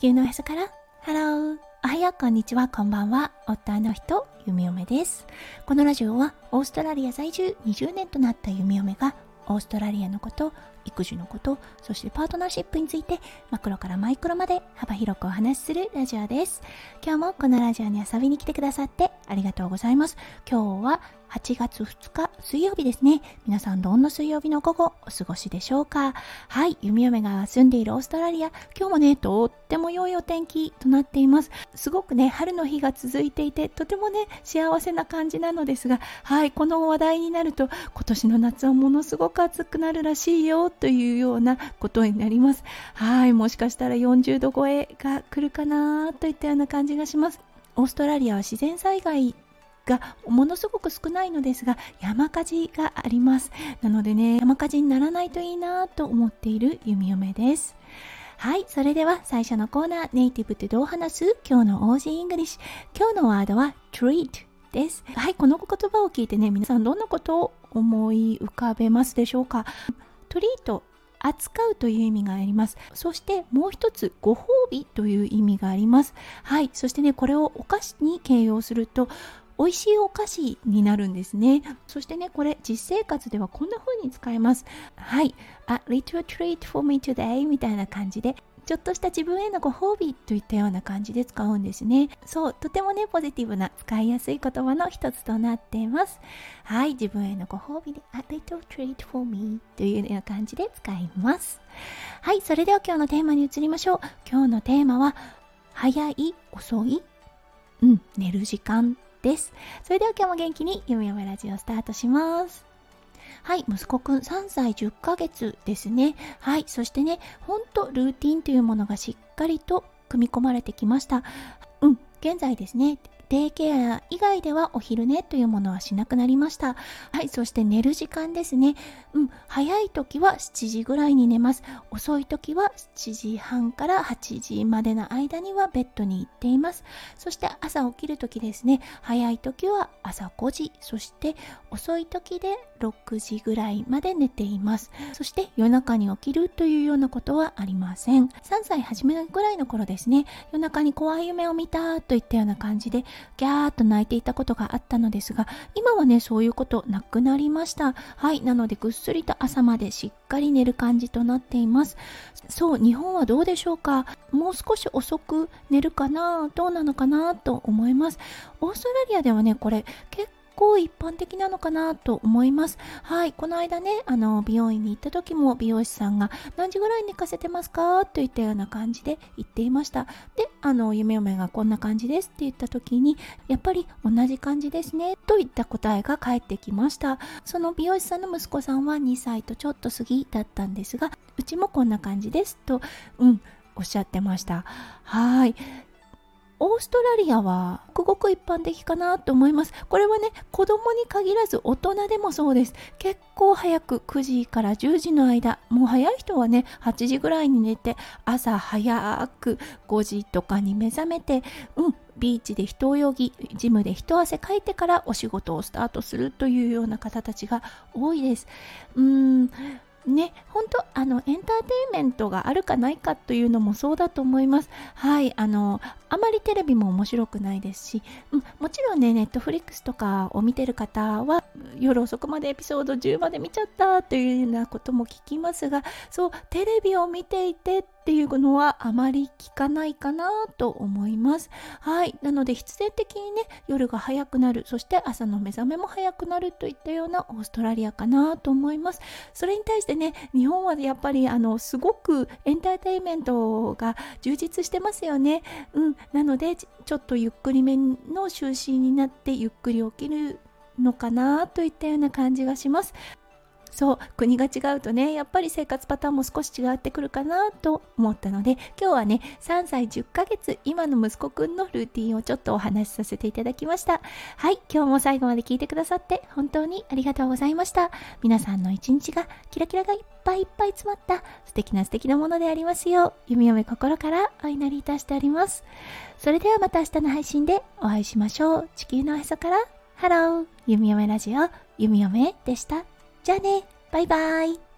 球のへそから。ハローおはよう。こんにちは。こんばんは。夫の人。ゆみおめです。このラジオはオーストラリア在住。20年となったゆみおめがオーストラリアのこと育児のことそしてパートナーシップについてマクロからマイクロまで幅広くお話しするラジオです今日もこのラジオに遊びに来てくださってありがとうございます今日は8月2日水曜日ですね。皆さんどんな水曜日の午後お過ごしでしょうか？はい、弓嫁が住んでいるオーストラリア、今日もね、とっても良いお天気となっています。すごくね、春の日が続いていて、とてもね、幸せな感じなのですが、はい、この話題になると、今年の夏はものすごく暑くなるらしいよ、というようなことになります。はい、もしかしたら40度超えが来るかな、といったような感じがします。オーストラリアは自然災害がものすごく少ないのですが山火事があります。なのでね山火事にならないといいなと思っている弓嫁です。はいそれでは最初のコーナーネイティブってどう話す？今日の オージーイングリッシュ。今日のワードは treat です。はいこの言葉を聞いてね皆さんどんなことを思い浮かべますでしょうか？トリート扱うという意味があります。そしてもう一つ、ご褒美という意味があります。はい。そしてね、これをお菓子に形容すると、美味しいお菓子になるんですね。そしてね、これ実生活ではこんな風に使えます。はい。A little treat for me today みたいな感じでちょっとした自分へのご褒美といったような感じで使うんですね。そう、とてもね、ポジティブな使いやすい言葉の一つとなっています。はい、自分へのご褒美で A little treat for me というような感じで使います。はい、それでは今日のテーマに移りましょう。今日のテーマは、早い、遅いうん、寝る時間です。それでは今日も元気にゆみよめラジオスタートします。はい、息子くん3歳10ヶ月ですね。はい、そしてね、ほんとルーティンというものがしっかりと組み込まれてきました。うん、現在ですね、デイケア以外ではお昼寝というものはしなくなりました。はい、そして寝る時間ですね。うん、早い時は7時ぐらいに寝ます。遅い時は7時半から8時までの間にはベッドに行っています。そして朝起きる時ですね。早い時は朝5時、そして遅い時で6時ぐらいまで寝ています。そして夜中に起きるというようなことはありません。3歳初めぐらいの頃ですね。夜中に怖い夢を見たといったような感じでギャーっと泣いていたことがあったのですが、今はね、そういうことなくなりました。はい、なのでぐっすりと朝までしっかり寝る感じとなっています。そう、日本はどうでしょうか？もう少し遅く寝るかな？どうなのかな？と思います。オーストラリアではね、これ結構一般的なのかなと思います。はい、この間ね、あの、美容院に行った時も美容師さんが何時ぐらい寝かせてますか？といったような感じで言っていました。で、あの、夢嫁がこんな感じですって言った時に、やっぱり同じ感じですね、といった答えが返ってきました。その美容師さんの息子さんは2歳とちょっと過ぎだったんですが、うちもこんな感じですと、うん、おっしゃってました。はい。オーストラリアはごくごく一般的かなと思います。これはね、子供に限らず大人でもそうです。結構早く9時から10時の間、もう早い人はね、8時ぐらいに寝て、朝早く5時とかに目覚めて、うん、ビーチで一泳ぎ、ジムで一汗かいてからお仕事をスタートするというような方たちが多いです。うーんね、本当あのエンターテインメントがあるかないかというのもそうだと思います。はい、あのあまりテレビも面白くないですし、うん、もちろんね、ネットフリックスとかを見てる方は夜遅くまでエピソード10まで見ちゃったというようなことも聞きますが、そうテレビを見ていてっていうのはあまり聞かないかなと思います。はい。なので必然的にね、夜が早くなる、そして朝の目覚めも早くなるといったようなオーストラリアかなと思います。それに対してね、日本はやっぱりあの、すごくエンターテインメントが充実してますよね。うん。なので、ちょっとゆっくりめの就寝になってゆっくり起きるのかなといったような感じがします。そう国が違うとねやっぱり生活パターンも少し違ってくるかなと思ったので今日はね3歳10ヶ月今の息子くんのルーティンをちょっとお話しさせていただきました。はい今日も最後まで聞いてくださって本当にありがとうございました。皆さんの一日がキラキラがいっぱいいっぱい詰まった素敵な素敵なものでありますよう弓嫁心からお祈りいたしております。それではまた明日の配信でお会いしましょう。地球のへそからハロー弓嫁ラジオ弓嫁でした。じゃあね。バイバイ。